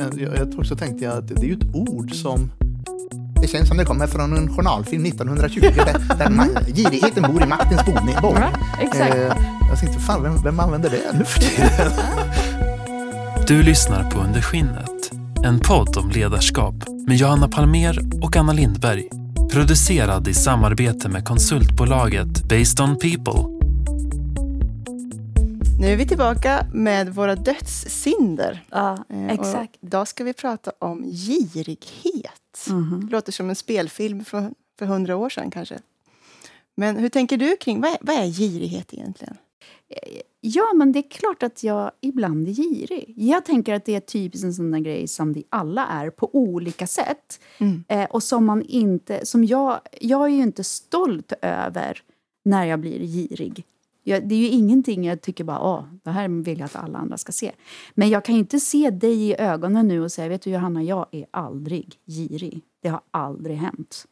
jag, jag också tänkte jag att det är ju ett ord som det känns som det kommer från en journalfilm 1920 där, där man, girigheten bor i maktens boning. Ja, exakt. Eh, jag tänkte, fan, vem, vem använder det nu för tiden? Du lyssnar på Under skinnet. En podd om ledarskap med Johanna Palmer och Anna Lindberg. Producerad i samarbete med konsultbolaget Based on People. Nu är vi tillbaka med våra dödssynder. Ja, Eh, exakt. Och idag ska vi prata om girighet. Mhm. Det låter som en spelfilm från, för hundra år sedan kanske. Men hur tänker du kring, vad är, vad är girighet egentligen? Ja, men det är klart att jag ibland är girig. Jag tänker att det är typiskt en sån där grej som vi alla är på olika sätt. Mm. Eh, och som man inte... Som jag, jag är ju inte stolt över när jag blir girig. Jag, det är ju ingenting jag tycker bara, åh, det här vill jag att alla andra ska se. Men jag kan ju inte se dig i ögonen nu och säga, vet du Johanna, jag är aldrig girig. Det har aldrig hänt.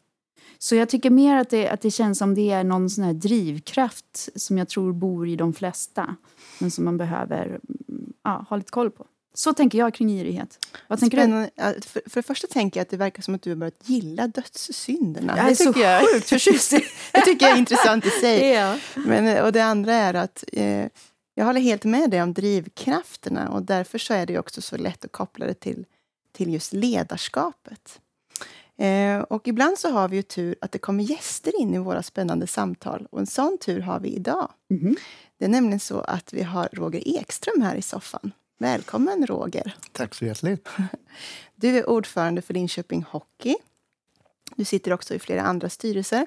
Så jag tycker mer att det, att det känns som det är någon sån här drivkraft som jag tror bor i de flesta. Men som man behöver mm, ja, ha lite koll på. Så tänker jag kring girighet. Vad tänker du? Spännande. För, för det första tänker jag att det verkar som att du har börjat gilla dödssynderna. Jag är det så tycker jag, sjukt förtjust det tycker jag är intressant i sig. Ja. Men, och det andra är att eh, jag håller helt med dig om drivkrafterna och därför så är det också så lätt att koppla det till, till just ledarskapet. Eh, och ibland så har vi ju tur att det kommer gäster in i våra spännande samtal och en sån tur har vi idag. Mhm. Det är nämligen så att vi har Roger Ekström här i soffan. Välkommen Roger! Tack så hjärtligt. Du är ordförande för Linköping Hockey. Du sitter också i flera andra styrelser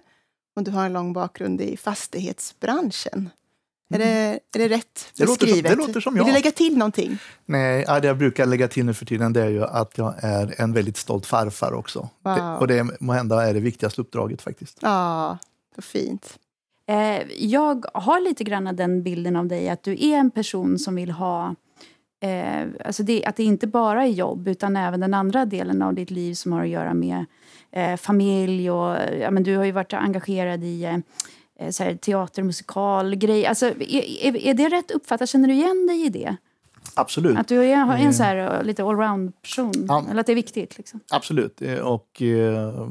och du har en lång bakgrund i fastighetsbranschen. Är, det, är det rätt Det låter som- beskrivet? det låter som Vill jag. du lägga till någonting? Nej, ja, det jag brukar lägga till nu för tiden det är ju att jag är en väldigt stolt farfar också. Wow. Det, och det må hända är det viktigaste uppdraget faktiskt. Ja, så fint. Eh, jag har lite grann den bilden av dig att du är en person som vill ha eh, alltså det, att det inte bara är jobb utan även den andra delen av ditt liv som har att göra med eh, familj och ja, men du har ju varit engagerad i eh, eh, så här, teater, musikal, grej. Alltså, är, är, är det rätt uppfattat? Känner du igen dig i det? Absolut. Att du är, har en så här, eh, lite allround-person? Ja. Eller att det är viktigt? Liksom? Absolut. Eh, Och, eh,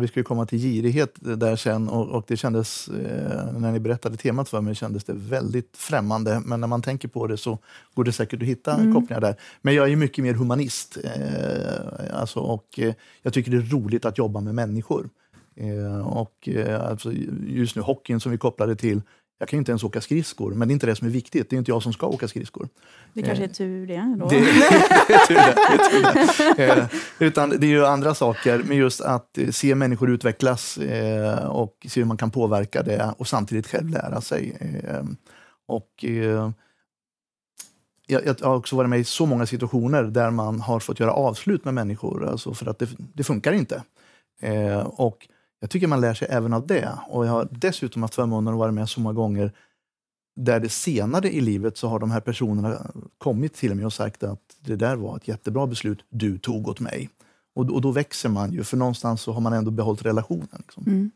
vi ska ju komma till girighet där sen och, och det kändes, eh, när ni berättade temat för mig, kändes det väldigt främmande. Men när man tänker på det så går det säkert att hitta kopplingar där. Men jag är ju mycket mer humanist. Eh, alltså, och eh, jag tycker det är roligt att jobba med människor. Eh, och eh, alltså, just nu hockeyn som vi kopplade till, jag kan ju inte ens åka skridskor, men det är inte det som är viktigt. Det är inte jag som ska åka skridskor. Det kanske är tur det. Då. Det, det är tur det. det, är tur det. Eh, utan det är ju andra saker, men just att eh, se människor utvecklas eh, och se hur man kan påverka det och samtidigt själv lära sig. Eh, och, eh, jag, har också varit med i så många situationer där man har fått göra avslut med människor, alltså för att det, det funkar inte. Eh, och jag tycker man lär sig även av det. Och jag har dessutom haft förmånen att vara med så många gånger där det senare i livet så har de här personerna kommit till mig och sagt att det där var ett jättebra beslut du tog åt mig. Och, och då växer man ju, för någonstans så har man ändå behållit relationen. Liksom. Mm.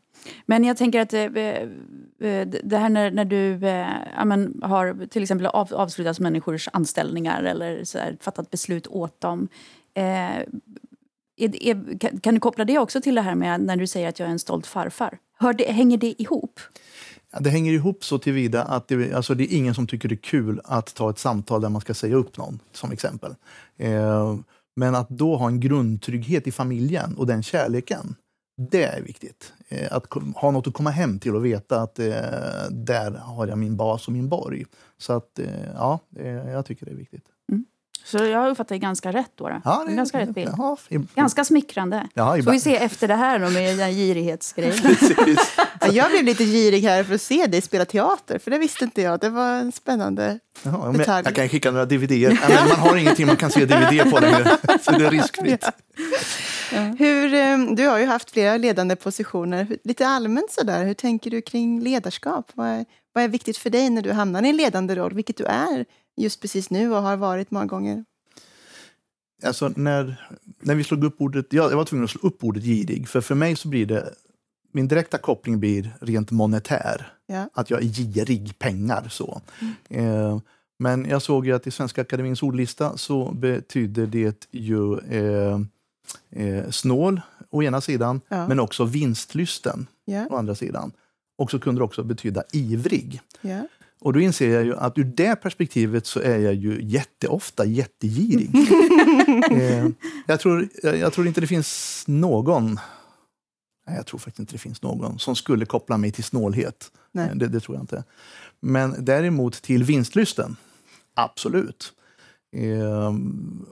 Men jag tänker att eh, eh, eh, det här när, när du ja, men, har till exempel av, avslutat människors anställningar eller så här, fattat beslut åt dem. Eh, är, är, kan, kan du koppla det också till det här med när du säger att jag är en stolt farfar? Hör det, hänger det ihop? Ja, det hänger ihop så tillvida att det, alltså det är ingen som tycker det är kul att ta ett samtal där man ska säga upp någon, som exempel. Eh, men att då ha en grundtrygghet i familjen och den kärleken, det är viktigt. Eh, att ha något att komma hem till och veta att eh, där har jag min bas och min borg. Så att, eh, ja, eh, jag tycker det är viktigt. Så jag har uppfattat det ganska rätt då. då. Ja, det ganska rätt bild. Ja, Ganska smickrande. Ja, får vi se efter det här då med den girighetsgrejen. Ja, jag blev lite girig här för att se dig spela teater, för det visste inte jag. Det var en spännande... Jaha, Detalj. jag kan skicka några dvd Man har ingenting man kan se DVD på längre, så det är riskfritt. Hur, eh, du har ju haft flera ledande positioner. Lite allmänt sådär, hur tänker du kring ledarskap? Vad är, vad är viktigt för dig när du hamnar i en ledande roll, vilket du är just precis nu och har varit många gånger? Alltså, när, när vi slog upp ordet, ja, jag var tvungen att slå upp ordet girig, för för mig så blir det, min direkta koppling blir rent monetär. Ja. Att jag är girig pengar. så. Eh, Men jag såg ju att i Svenska Akademins ordlista så betyder det ju eh, eh, snål å ena sidan, Ja. men också vinstlysten Ja, å andra sidan. Och så kunde det också betyda ivrig. Och då inser jag ju att ur det perspektivet så är jag ju jätteofta jättegirig. eh, jag, tror, jag, jag tror inte det finns någon, nej, jag tror faktiskt inte det finns någon som skulle koppla mig till snålhet. Nej. Eh, Det, det tror jag inte. Men däremot till vinstlysten, absolut. Eh,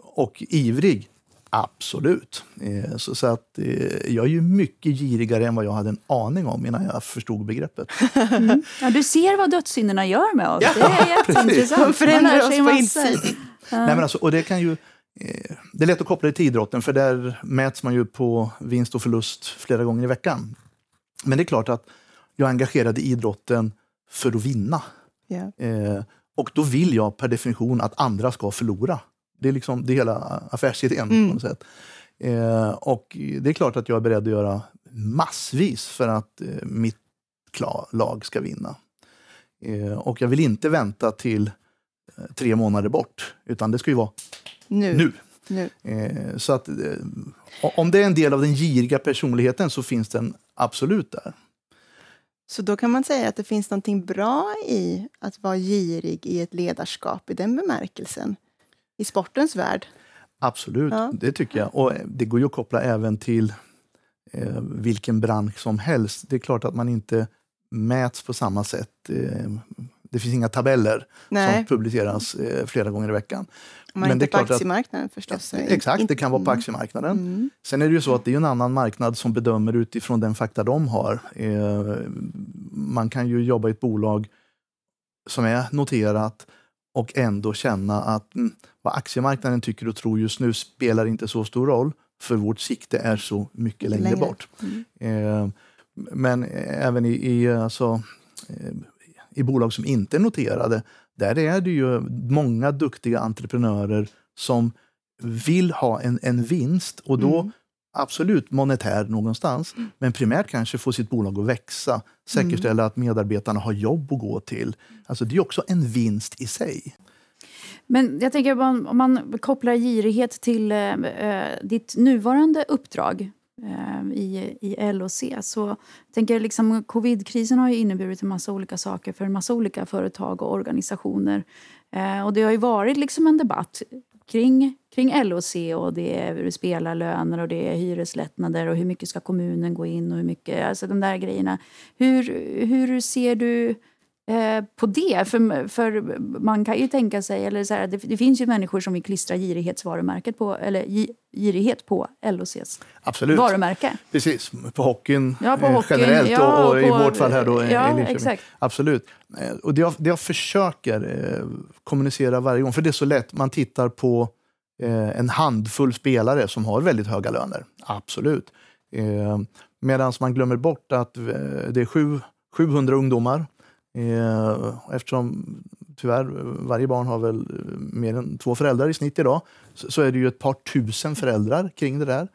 och ivrig, absolut. Eh, så, så att, eh, jag är ju mycket girigare än vad jag hade en aning om innan jag förstod begreppet. Ja, du ser vad dödssynderna gör med oss. Ja, det är jätteintressant. De förändrar Man lär oss sig på massor. insidan. Nej, men alltså, och det, kan ju, eh, det är lätt att koppla det till idrotten, för där mäts man ju på vinst och förlust flera gånger i veckan. Men det är klart att jag är engagerad i idrotten för att vinna. Eh, och då vill jag per definition att andra ska förlora. Det är liksom det är hela affärsidén Mm. på något sätt. Eh, och det är klart att jag är beredd att göra massvis för att eh, mitt lag ska vinna. Eh, och jag vill inte vänta till eh, tre månader bort, utan det ska ju vara Nu. nu. nu. Eh, så att, eh, om det är en del av den giriga personligheten så finns den absolut där. Så då kan man säga att det finns någonting bra i att vara girig i ett ledarskap i den bemärkelsen. I sportens värld. Absolut, Ja. det tycker jag. Och det går ju att koppla även till eh, vilken bransch som helst. Det är klart att man inte mäts på samma sätt. Eh, det finns inga tabeller som Nej, publiceras eh, flera gånger i veckan. man är men det inte är på klart att- aktiemarknaden förstås. så Exakt, det kan vara på aktiemarknaden. Mm. Sen är det ju så att det är en annan marknad som bedömer utifrån den fakta de har. Eh, man kan ju jobba i ett bolag som är noterat och ändå känna att mm, vad aktiemarknaden tycker och tror just nu spelar inte så stor roll, för vårt sikte är så mycket längre, Längre. bort. Mm. Eh, men även i, i, alltså, eh, i bolag som inte är noterade, där är det ju många duktiga entreprenörer som vill ha en, en vinst och då Mm. Absolut monetär någonstans, men primärt kanske få sitt bolag att växa, säkerställa att medarbetarna har jobb att gå till. Alltså det är också en vinst i sig. Men jag tänker om man, om man kopplar girighet till eh, eh, ditt nuvarande uppdrag eh, i, i LOC så tänker liksom covidkrisen har ju inneburit en massa olika saker för en massa olika företag och organisationer. Eh, och det har ju varit liksom en debatt kring, kring LOC och det är spelarlöner och det är hyreslättnader och hur mycket ska kommunen gå in och hur mycket, alltså de där grejerna. Hur, hur ser du eh, på det? För, för man kan ju tänka sig, eller så här, det, det finns ju människor som vill klistra girighetsvarumärket på, eller gi, girighet på LOCs Absolut. varumärke. Precis, på hockeyn, Ja, på eh, hockeyn, generellt ja, och, och i på- vårt fall här då, eh, i Ja, Linköping. exakt. Absolut. Eh, Och det jag, det jag försöker eh, kommunicera varje gång, för det är så lätt, man tittar på eh, en handfull spelare som har väldigt höga löner. Absolut. Medan man glömmer bort att det är sju, 700 ungdomar. Eh, eftersom tyvärr varje barn har väl eh, mer än två föräldrar i snitt idag, så, är det ju ett par tusen föräldrar kring det där.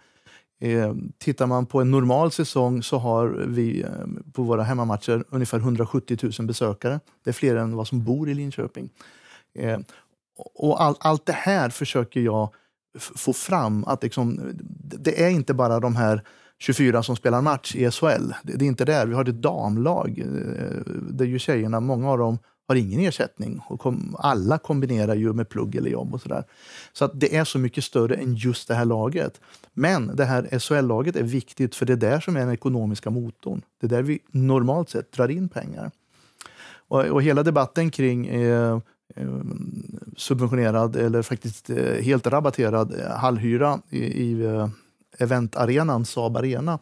Eh, tittar man på en normal säsong så har vi eh, på våra hemmamatcher ungefär 170 000 besökare. Det är fler än vad som bor i Linköping. Eh, och all, allt det här försöker jag få fram. att liksom, Det är inte bara de här 24 som spelar match i SHL. Det, är inte där. Vi har ett damlag eh, där ju tjejerna, många av dem har ingen ersättning. Och kom, alla kombinerar ju med plugg eller jobb och sådär. Så att det är så mycket större än just det här laget. Men det här SHL-laget är viktigt för det är där som är den ekonomiska motorn. Det är där vi normalt sett drar in pengar. Och, och hela debatten kring eh, eh subventionerad eller faktiskt eh, helt rabatterad hallhyra i, i eventarenan Saab Arena.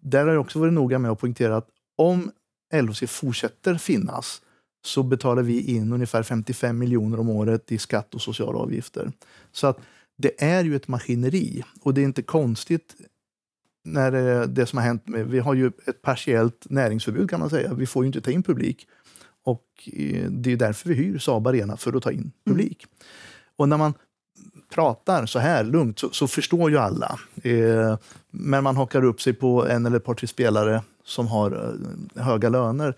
Där har jag också varit noga med att poängtera att om LOC fortsätter finnas så betalar vi in ungefär 55 miljoner om året i skatt och sociala avgifter. Så att det är ju ett maskineri och det är inte konstigt när det, det som har hänt med, vi har ju ett partiellt näringsförbud kan man säga. Vi får ju inte ta in publik. Och eh, det är därför vi hyr Saab Arena, för att ta in publik. Och när man pratar så här lugnt så, så förstår ju alla. Eh, men man hakar upp sig på en eller ett par tre spelare som har eh, höga löner.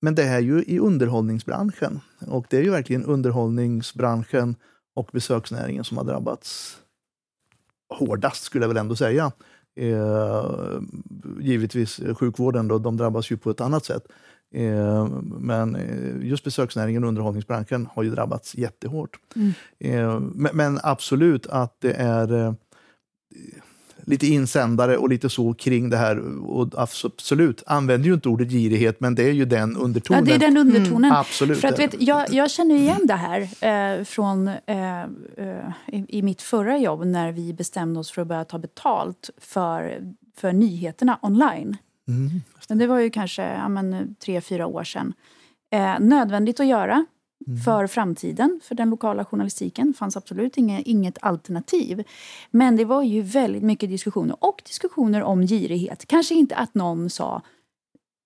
men det är ju i underhållningsbranschen. Och det är ju verkligen underhållningsbranschen och besöksnäringen som har drabbats hårdast, skulle jag väl ändå säga. Eh, givetvis sjukvården, då, de drabbas ju på ett annat sätt. Eh, men eh, just besöksnäringen och underhållningsbranschen har ju drabbats jättehårt. Mm. Eh, men, absolut att det är lite insändare och lite så kring det här. Och absolut, använder ju inte ordet girighet, men det är ju den undertonen. Ja, det är den undertonen. Mm, absolut. För att, vet, jag, jag känner igen det här eh, från eh, i, i, mitt förra jobb när vi bestämde oss för att börja ta betalt för, för nyheterna online. Mm, det. det. var ju kanske ja, men, tre, fyra år sedan. Eh, nödvändigt att göra Mm. för framtiden, för den lokala journalistiken. Fanns absolut inget, inget alternativ. Men det var ju väldigt mycket diskussioner, och diskussioner om girighet. Kanske inte att någon sa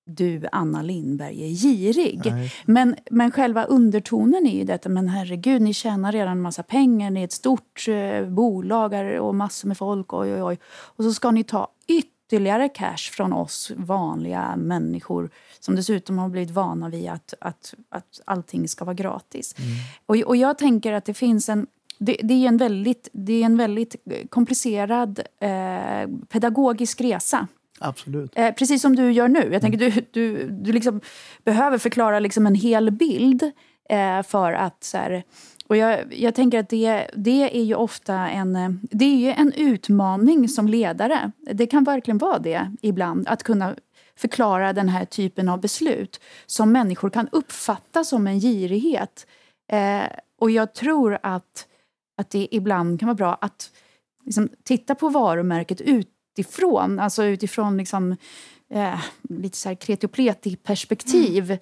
du, Anna Lindberg, är girig. Men, men själva undertonen är ju detta, men herregud, ni tjänar redan en massa pengar, ni är ett stort eh, bolag och massor med folk, oj, oj, oj. Och så ska ni ta ytterligare ytterligare cash från oss vanliga människor som dessutom har blivit vana vid att, att, att allting ska vara gratis. Mm. Och, och jag tänker att det finns en det, det, är en väldigt, det är en väldigt komplicerad eh, pedagogisk resa. Absolut. Eh, precis som du gör nu. Jag tänker mm. du, du, du liksom behöver förklara liksom en hel bild eh, för att så här, och jag, jag tänker att det, det är ju ofta en, det är en utmaning som ledare. Det kan verkligen vara det ibland, att kunna förklara den här typen av beslut som människor kan uppfatta som en girighet. Eh, och jag tror att, att det ibland kan vara bra att liksom, titta på varumärket utifrån, alltså utifrån liksom, eh, lite så här kreti-pleti-perspektiv.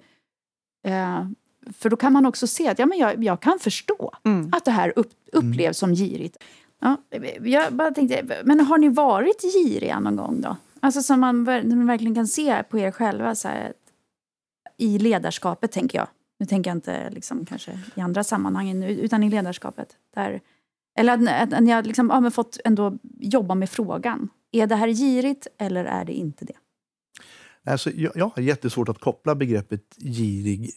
Mm. Eh, för då kan man också se att ja, men jag, jag kan förstå mm. att det här upp, upplevs som girigt. Ja, jag bara tänkte, men har ni varit giriga någon gång då? Alltså som man, man verkligen kan se på er själva så här, i ledarskapet, tänker jag. Nu tänker jag inte liksom, kanske i andra sammanhang, utan i ledarskapet. Där, eller att, att ni har liksom, ja, fått ändå jobba med frågan. Är det här girigt eller är det inte det? Alltså, jag, jag har jättesvårt att koppla begreppet girig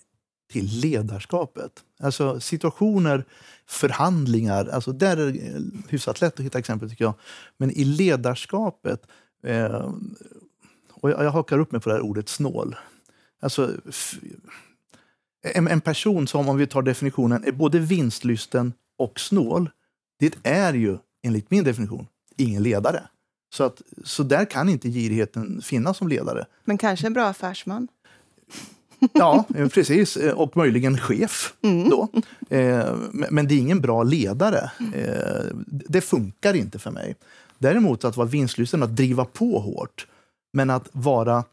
till ledarskapet. Alltså situationer, förhandlingar, alltså där är det eh, hyfsat lätt att hitta exempel tycker jag. Men i ledarskapet, eh, och jag, jag hakar upp mig på det här ordet snål. Alltså, en, en, person som, om vi tar definitionen, är både vinstlysten och snål, det är ju enligt min definition ingen ledare. Så, att, så där kan inte girigheten finnas som ledare. Men kanske en bra affärsman? Ja, eh, precis. Eh, och möjligen chef mm. då. Eh, men det är ingen bra ledare. Det funkar inte för mig. Däremot att vara vinstlysten, att driva på hårt, men att vara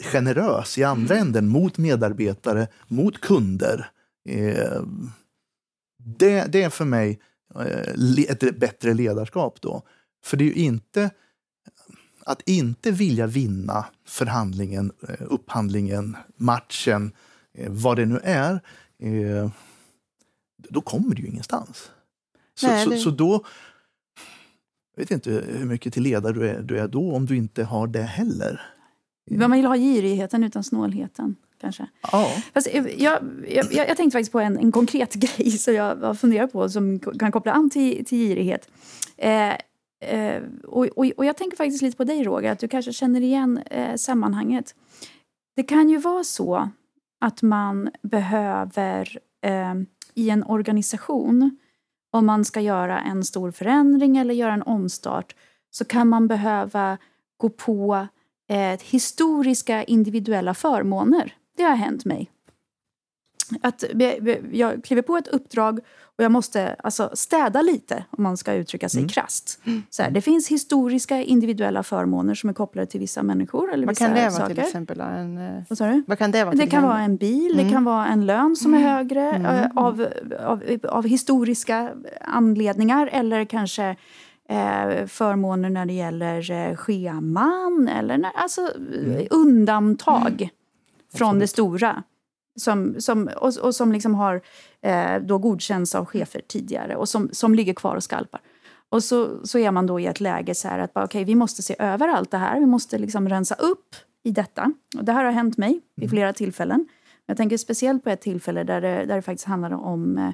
generös i andra mm. änden mot medarbetare, mot kunder. Det, det är för mig ett bättre ledarskap då. För det är ju inte att inte vilja vinna förhandlingen, eh, upphandlingen, matchen, eh, vad det nu är, eh, då kommer du ju ingenstans. Så, Nej, det... så, så, då... Jag vet inte hur mycket till ledare du är, du är då om du inte har det heller. Man vill ha girigheten utan snålheten. Kanske. Ja. Fast jag, jag, jag, tänkte faktiskt på en, en konkret grej som jag har funderat på som kan koppla an till, till girighet. Eh, Eh, och, och, och, jag tänker faktiskt lite på dig Roger, att du kanske känner igen eh, sammanhanget. Det kan ju vara så att man behöver eh, i en organisation, om man ska göra en stor förändring eller göra en omstart, så kan man behöva gå på eh, historiska individuella förmåner. Det har hänt mig att jag kliver på ett uppdrag och jag måste alltså städa lite, om man ska uttrycka sig mm. krasst. Så här, det finns historiska individuella förmåner som är kopplade till vissa människor. Eller vad kan det vara till exempel? En, eh, vad sa du? Vad kan det vara? Det kan vara en bil, mm. det kan vara en lön som är mm. högre mm. av, av, av, historiska anledningar eller kanske eh, förmåner när det gäller eh, scheman eller när, alltså, mm. undantag mm. från det stora. Som, som, och, och som liksom har eh, då godkänts av chefer tidigare och som, som ligger kvar och skalpar. Och så, så är man då i ett läge så här att bara, okay, vi måste se över allt det här. Vi måste liksom rensa upp i detta. Och det här har hänt mig Mm. vid flera tillfällen. Jag tänker speciellt på ett tillfälle där det, där det faktiskt handlade om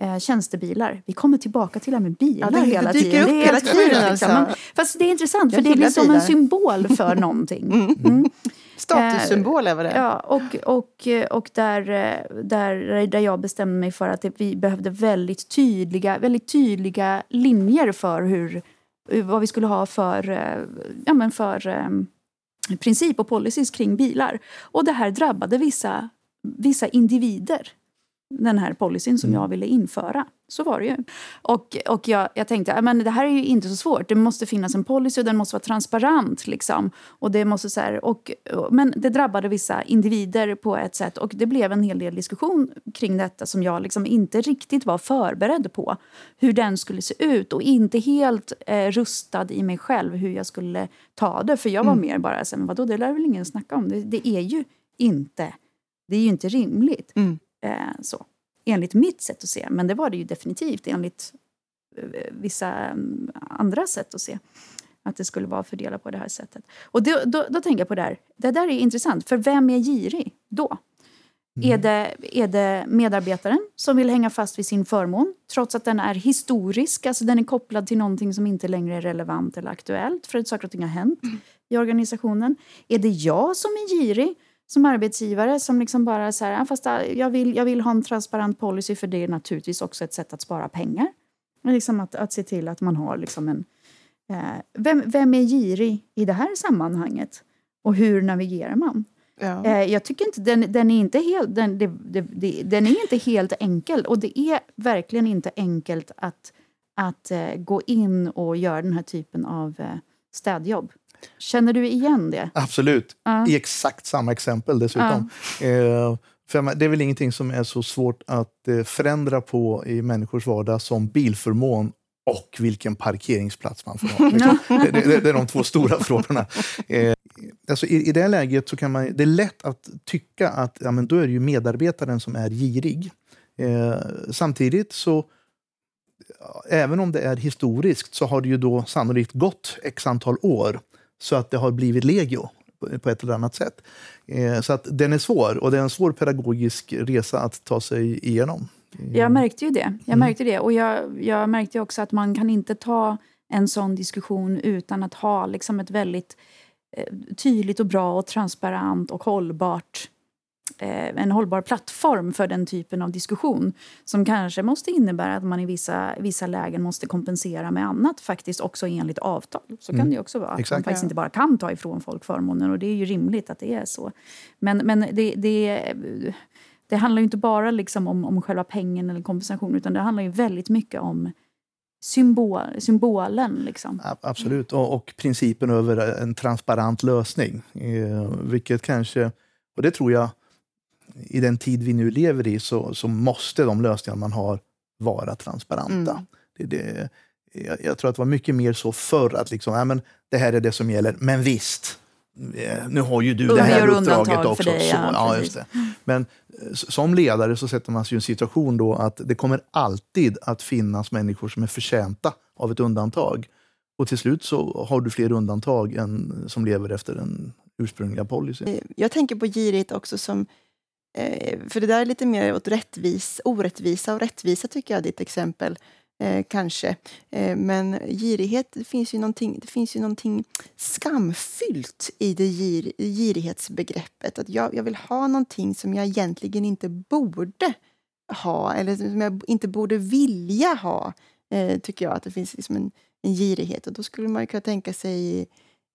eh, tjänstebilar. Vi kommer tillbaka till det här med bilar Ja, det- hela tiden. upp Det är hela helt tiden, sjukt, alltså. Fast det är intressant, för Jag det blir gillar som en bilar. symbol för någonting. Mm. Statussymbol är vad det är. Ja, och, och, och där, där, där jag bestämde mig för att vi behövde väldigt tydliga, väldigt tydliga linjer för hur, vad vi skulle ha för, ja, men för eh, princip och policies kring bilar. Och det här drabbade vissa, vissa individer. Den här policyn som jag ville införa. Så var det ju. Och, och jag, jag tänkte, "Ja, men det här är ju inte så svårt. Det måste finnas en policy och den måste vara transparent. Liksom. Och det måste så här, och, och, men det drabbade vissa individer på ett sätt. Och det blev en hel del diskussion kring detta som jag liksom inte riktigt var förberedd på. Hur den skulle se ut och inte helt eh, rustad i mig själv hur jag skulle ta det. För jag var mer bara så här, vadå, det lär väl ingen snacka om. Det, det är ju inte, det är ju inte rimligt. Mm. Eh, så. Enligt mitt sätt att se. Men det var det ju definitivt enligt eh, vissa mm, andra sätt att se. Att det skulle vara fördelat på det här sättet. Och då, då, då tänker jag på det här. Det där är intressant. För vem är girig då? Är, det, är det medarbetaren som vill hänga fast vid sin förmån trots att den är historisk, alltså den är kopplad till någonting som inte längre är relevant eller aktuellt för att saker och ting har hänt i organisationen? Är det jag som är girig som arbetsgivare som liksom bara så här, "Ja, fast jag vill, jag vill ha en transparent policy för det är naturligtvis också ett sätt att spara pengar. Liksom att, att se till att man har liksom en... Eh, vem, vem är girig i det här sammanhanget? Och hur navigerar man? Ja. Eh, jag tycker inte, den, den, är inte helt, den, det, det, det, den är inte helt enkel. Och det är verkligen inte enkelt att, att eh, gå in och göra den här typen av eh, städjobb. Känner du igen det? Absolut. Ja. I exakt samma exempel dessutom. Eh, för det är väl ingenting som är så svårt att eh, förändra på i människors vardag som bilförmån och vilken parkeringsplats man får ha. Liksom. det, det, det är de två stora frågorna. Eh, alltså i, I det läget så kan man, det är lätt att tycka att ja, men då är det ju medarbetaren som är girig. Eh, samtidigt så även om det är historiskt så har det ju då sannolikt gått x antal år så att det har blivit legio på- ett eller annat sätt. Eh, så att den är svår och det är en svår pedagogisk resa att ta sig igenom. Eh, Jag märkte ju det. Jag Mm. märkte det. Och jag, jag märkte också att man kan inte ta en sån diskussion utan att ha liksom ett väldigt eh, tydligt och bra och transparent och hållbart en hållbar plattform för den typen av diskussion som kanske måste innebära att man i vissa, vissa lägen måste kompensera med annat faktiskt också enligt avtal. Så kan Mm. det också vara. Att man Exakt. faktiskt inte bara kan ta ifrån folk förmåner och det är ju rimligt att det är så. Men, men det, det, det handlar ju inte bara liksom om, om själva pengen eller kompensation utan det handlar ju väldigt mycket om symbol, symbolen. Liksom. Absolut, och, och principen över en transparent lösning. Eh, vilket kanske, och det tror jag, i den tid vi nu lever i så, så måste de lösningar man har vara transparenta. Mm. Det, det, jag, jag tror att det var mycket mer så förr att liksom, ja, men det här är det som gäller, men visst, eh, nu har ju du det här uppdraget också. dig, så, ja, just det. Men som ledare så sätter man sig i en situation då att det kommer alltid att finnas människor som är förtjänta av ett undantag. Och till slut så har du fler undantag än som lever efter den ursprungliga policyn. Jag tänker på girighet också som... Eh, för det där är lite mer åt rättvis, orättvisa och rättvisa tycker jag, ditt exempel. Eh, kanske. Eh, men girighet, det finns ju någonting, det finns ju någonting skamfyllt i det gir, girighetsbegreppet. Att jag, jag vill ha någonting som jag egentligen inte borde ha eller som jag inte borde vilja ha. Eh, tycker jag att det finns liksom en, en girighet. Och då skulle man ju kunna tänka sig i,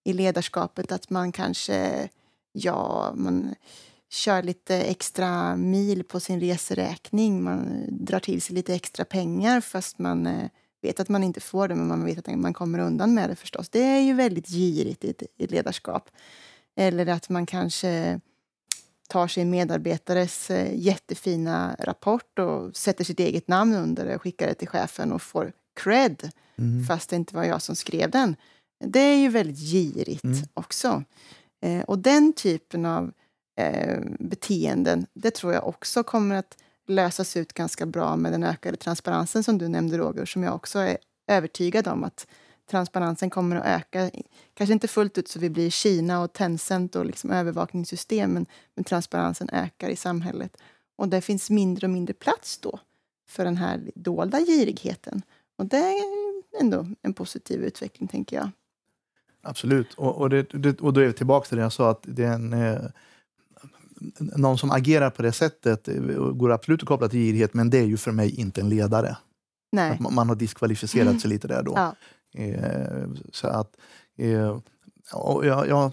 i ledarskapet att man kanske ja, man kör lite extra mil på sin reseräkning. Man drar till sig lite extra pengar fast man eh, vet att man inte får det men man vet att man kommer undan med det förstås. Det är ju väldigt girigt i ett, ledarskap. Eller att man kanske tar sin medarbetares eh, jättefina rapport och sätter sitt eget namn under det och skickar det till chefen och får cred Mm. fast det inte var jag som skrev den. Det är ju väldigt girigt Mm. också. Eh, och den typen av eh, beteenden, det tror jag också kommer att lösas ut ganska bra med den ökade transparensen som du nämnde Roger, som jag också är övertygad om att transparensen kommer att öka. Kanske inte fullt ut så vi blir Kina och Tencent och liksom övervakningssystem, men, men transparensen ökar i samhället. Och det finns mindre och mindre plats då för den här dolda girigheten. Och det är ändå en positiv utveckling, tänker jag. Absolut. Och, och, det, det, och då är vi tillbaka till det jag sa, att det är en, eh, någon som agerar på det sättet eh, går absolut att koppla till girighet, men det är ju för mig inte en ledare. Nej. Man, man har diskvalificerat mm. sig lite där då. Ja. Eh, så att, eh, jag, jag,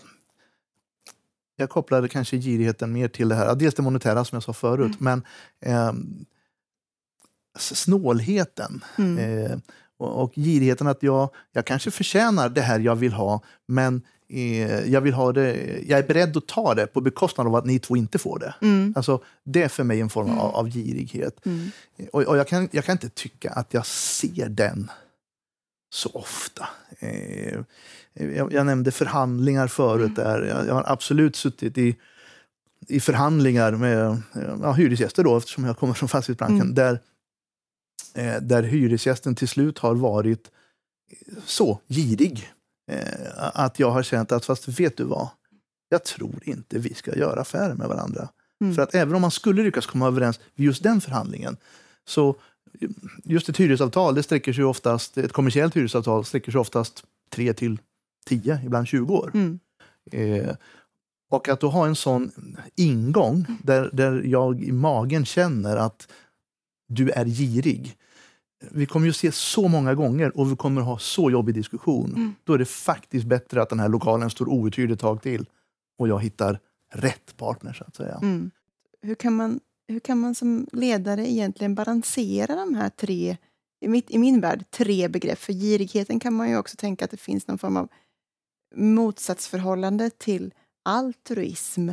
jag kopplade kanske girigheten mer till det här, dels det monetära som jag sa förut, mm. men eh, snålheten. Mm. Eh, och, och girigheten att jag, jag kanske förtjänar det här jag vill ha, men eh, jag, vill ha det, jag är beredd att ta det på bekostnad av att ni två inte får det. Mm. Alltså, det är för mig en form Mm. av, av girighet. Mm. Och, och jag, kan, jag kan inte tycka att jag ser den så ofta. Eh, jag, jag nämnde förhandlingar förut. Mm. Där. Jag, jag har absolut suttit i, i förhandlingar med ja, hyresgäster, då, eftersom jag kommer från fastighetsbranschen, Mm. där, eh, där hyresgästen till slut har varit så girig eh, att jag har känt att, fast vet du vad? Jag tror inte vi ska göra affärer med varandra. Mm. För att även om man skulle lyckas komma överens vid just den förhandlingen, så just ett hyresavtal, det sträcker sig oftast, ett kommersiellt hyresavtal sträcker sig oftast 3 till 10, ibland 20 år. Mm. Eh, och att då ha en sån ingång där, där jag i magen känner att du är girig. Vi kommer ju se så många gånger och vi kommer ha så jobbig diskussion. Mm. Då är det faktiskt bättre att den här lokalen står outhyrd ett tag till och jag hittar rätt partner så att säga. Mm. Hur, kan man, hur kan man som ledare egentligen balansera de här tre, i, mitt, i min värld, tre begrepp? För girigheten kan man ju också tänka att det finns någon form av motsatsförhållande till altruism.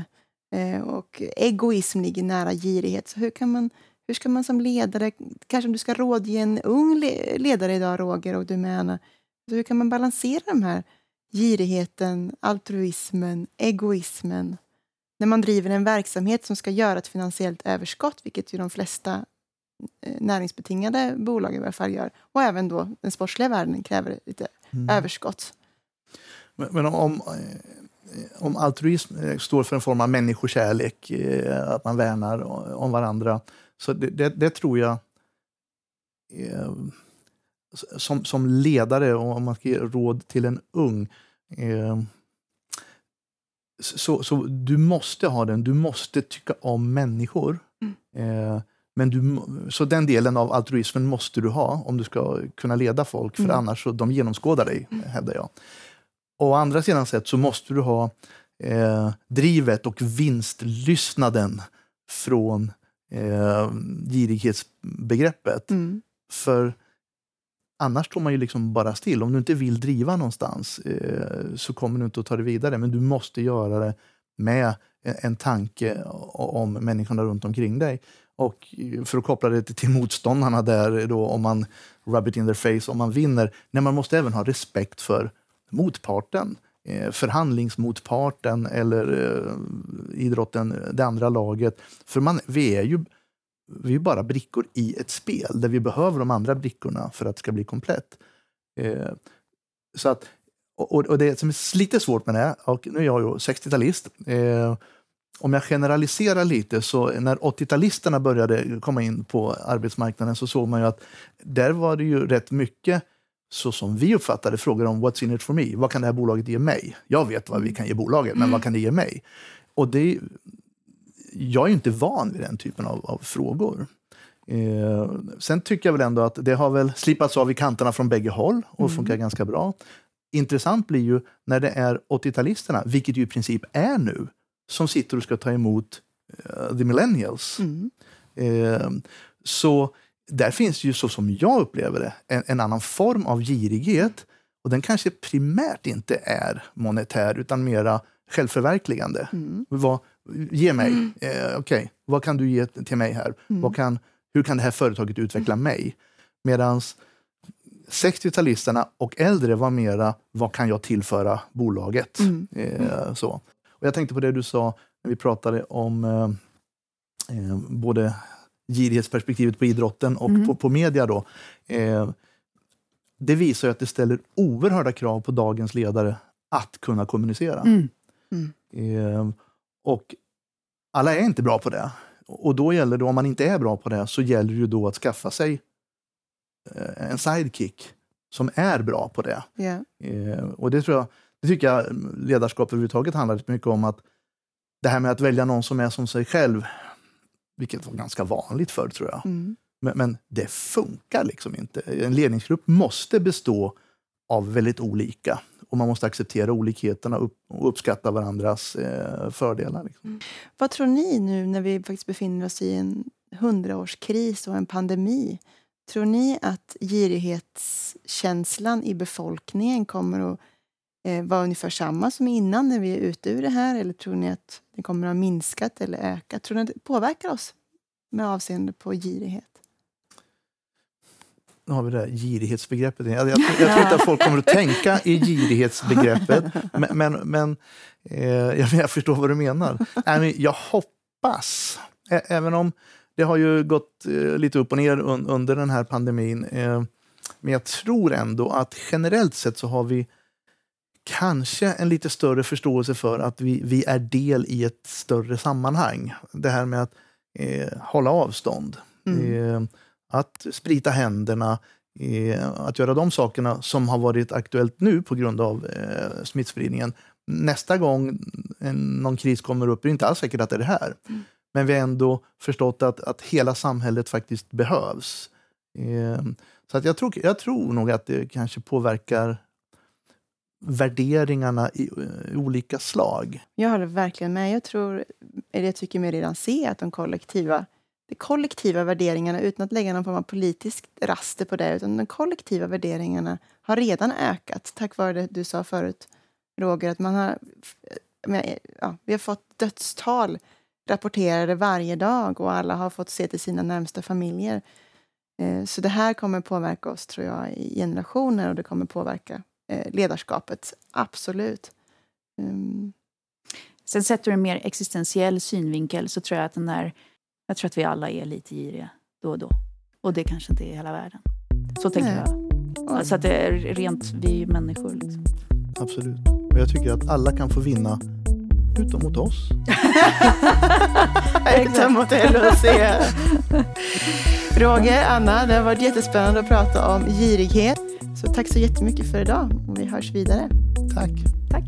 Eh, och egoism ligger nära girighet. Så hur, kan man, hur ska man som ledare, kanske om du ska rådge en ung le, ledare idag, Roger, och du med Anna, så hur kan man balansera de här girigheten, altruismen, egoismen när man driver en verksamhet som ska göra ett finansiellt överskott, vilket ju de flesta eh, näringsbetingade bolag i alla fall gör, och även då den sportsliga världen kräver lite Mm. överskott. Men, men om, eh, om altruism eh, står för en form av människokärlek, att man värnar om varandra, så det, det, det tror jag eh, som, som ledare, om man ska ge råd till en ung, eh, så, så du måste ha den, du måste tycka om människor. Eh, men du, så den delen av altruismen måste du ha om du ska kunna leda folk, för Mm. annars så de genomskådar dig, hävdar jag. Å andra sidan sett så måste du ha eh, drivet och vinstlystnaden från eh, girighetsbegreppet. Mm. För annars står man ju liksom bara still. Om du inte vill driva någonstans eh, så kommer du inte att ta det vidare. Men du måste göra det med en, tanke om människorna runt omkring dig. Och för att koppla det till- till motståndarna där, då, om man rub it in their face, om man vinner. Nej, man måste även ha respekt för motparten. Eh, förhandlingsmotparten eller eh, idrotten, det andra laget. För man, vi är ju vi är bara brickor i ett spel där vi behöver de andra brickorna för att det ska bli komplett. Eh, så att, och, och det som är lite svårt med det, och nu är jag ju 60-talist, om jag generaliserar lite så när 80-talisterna började komma in på arbetsmarknaden så såg man ju att där var det ju rätt mycket så som vi uppfattade frågor om what's in it for me? Vad kan det här bolaget ge mig? Jag vet vad vi kan ge bolaget, men vad kan det ge mig? Och det, jag är inte van vid den typen av, av frågor. Eh, sen tycker jag väl ändå att det har väl slipats av i kanterna från bägge håll och Mm. funkar ganska bra. Intressant blir ju när det är 80-talisterna, vilket ju i princip är nu, som sitter och ska ta emot eh, the millennials. Mm. Eh, så där finns ju, så som jag upplever det, en, en annan form av girighet. Och den kanske primärt inte är monetär, utan mera självförverkligande. Mm. Vad, ge mig, eh, okej, vad kan du ge till mig här? Mm. Vad kan, hur kan det här företaget utveckla mig? Medan 60-talisterna och äldre var mera, vad kan jag tillföra bolaget? Mm. Eh, så. Och jag tänkte på det du sa när vi pratade om eh, eh, både girighetsperspektivet på idrotten och Mm. på, på media. Då. Eh, det visar ju att det ställer oerhörda krav på dagens ledare att kunna kommunicera. Mm. Eh, och alla är inte bra på det. Och då gäller det, om man inte är bra på det, så gäller det ju då att skaffa sig eh, en sidekick som är bra på det. Ja. Eh, och det tror jag, det tycker jag ledarskap överhuvudtaget handlar mycket om att det här med att välja någon som är som sig själv, vilket var ganska vanligt förr tror jag. Mm. Men, men det funkar liksom inte. En ledningsgrupp måste bestå av väldigt olika och man måste acceptera olikheterna och uppskatta varandras eh, fördelar. Liksom. Vad tror ni nu när vi faktiskt befinner oss i en hundraårskris och en pandemi? Tror ni att girighetskänslan i befolkningen kommer att eh, vara ungefär samma som innan när vi är ute ur det här? Eller tror ni att det kommer att ha minskat eller ökat? Tror ni att det påverkar oss med avseende på girighet? Nu har vi det här girighetsbegreppet. Jag, jag, jag, jag tror inte att folk kommer att tänka i girighetsbegreppet, men, men, men eh, jag, jag förstår vad du menar. Nej, men jag hoppas, ä, även om det har ju gått eh, lite upp och ner un, under den här pandemin, eh, men jag tror ändå att generellt sett så har vi kanske en lite större förståelse för att vi, vi är del i ett större sammanhang. Det här med att eh, hålla avstånd. Mm. Eh, att sprita händerna, eh, att göra de sakerna som har varit aktuellt nu på grund av eh, smittspridningen. Nästa gång en, någon kris kommer upp är det inte alls säkert att det är det här. Mm. Men vi har ändå förstått att, att hela samhället faktiskt behövs. Eh, så att jag, tror, jag tror nog att det kanske påverkar värderingarna i, i olika slag. Jag håller verkligen med. Jag tror, eller jag tycker mig redan se att de kollektiva, de kollektiva värderingarna, utan att lägga någon form av politisk raster på det, utan de kollektiva värderingarna har redan ökat tack vare det du sa förut, Roger, att man har, eh, eh, ja, vi har fått dödstal rapporterade varje dag och alla har fått se till sina närmsta familjer. Så det här kommer påverka oss, tror jag, i generationer och det kommer påverka ledarskapet, absolut. Mm. Sen sätter du en mer existentiell synvinkel så tror jag att den där, jag tror att vi alla är lite giriga då och då. Och det kanske inte är hela världen. Så tänker Nej. jag. Alltså att det är rent, vi är ju människor. Liksom. Absolut. Och jag tycker att alla kan få vinna, utom mot oss. Exakt mot LHC. Roger, Anna, det har varit jättespännande att prata om girighet. Så tack så jättemycket för idag och vi hörs vidare. Tack. Tack.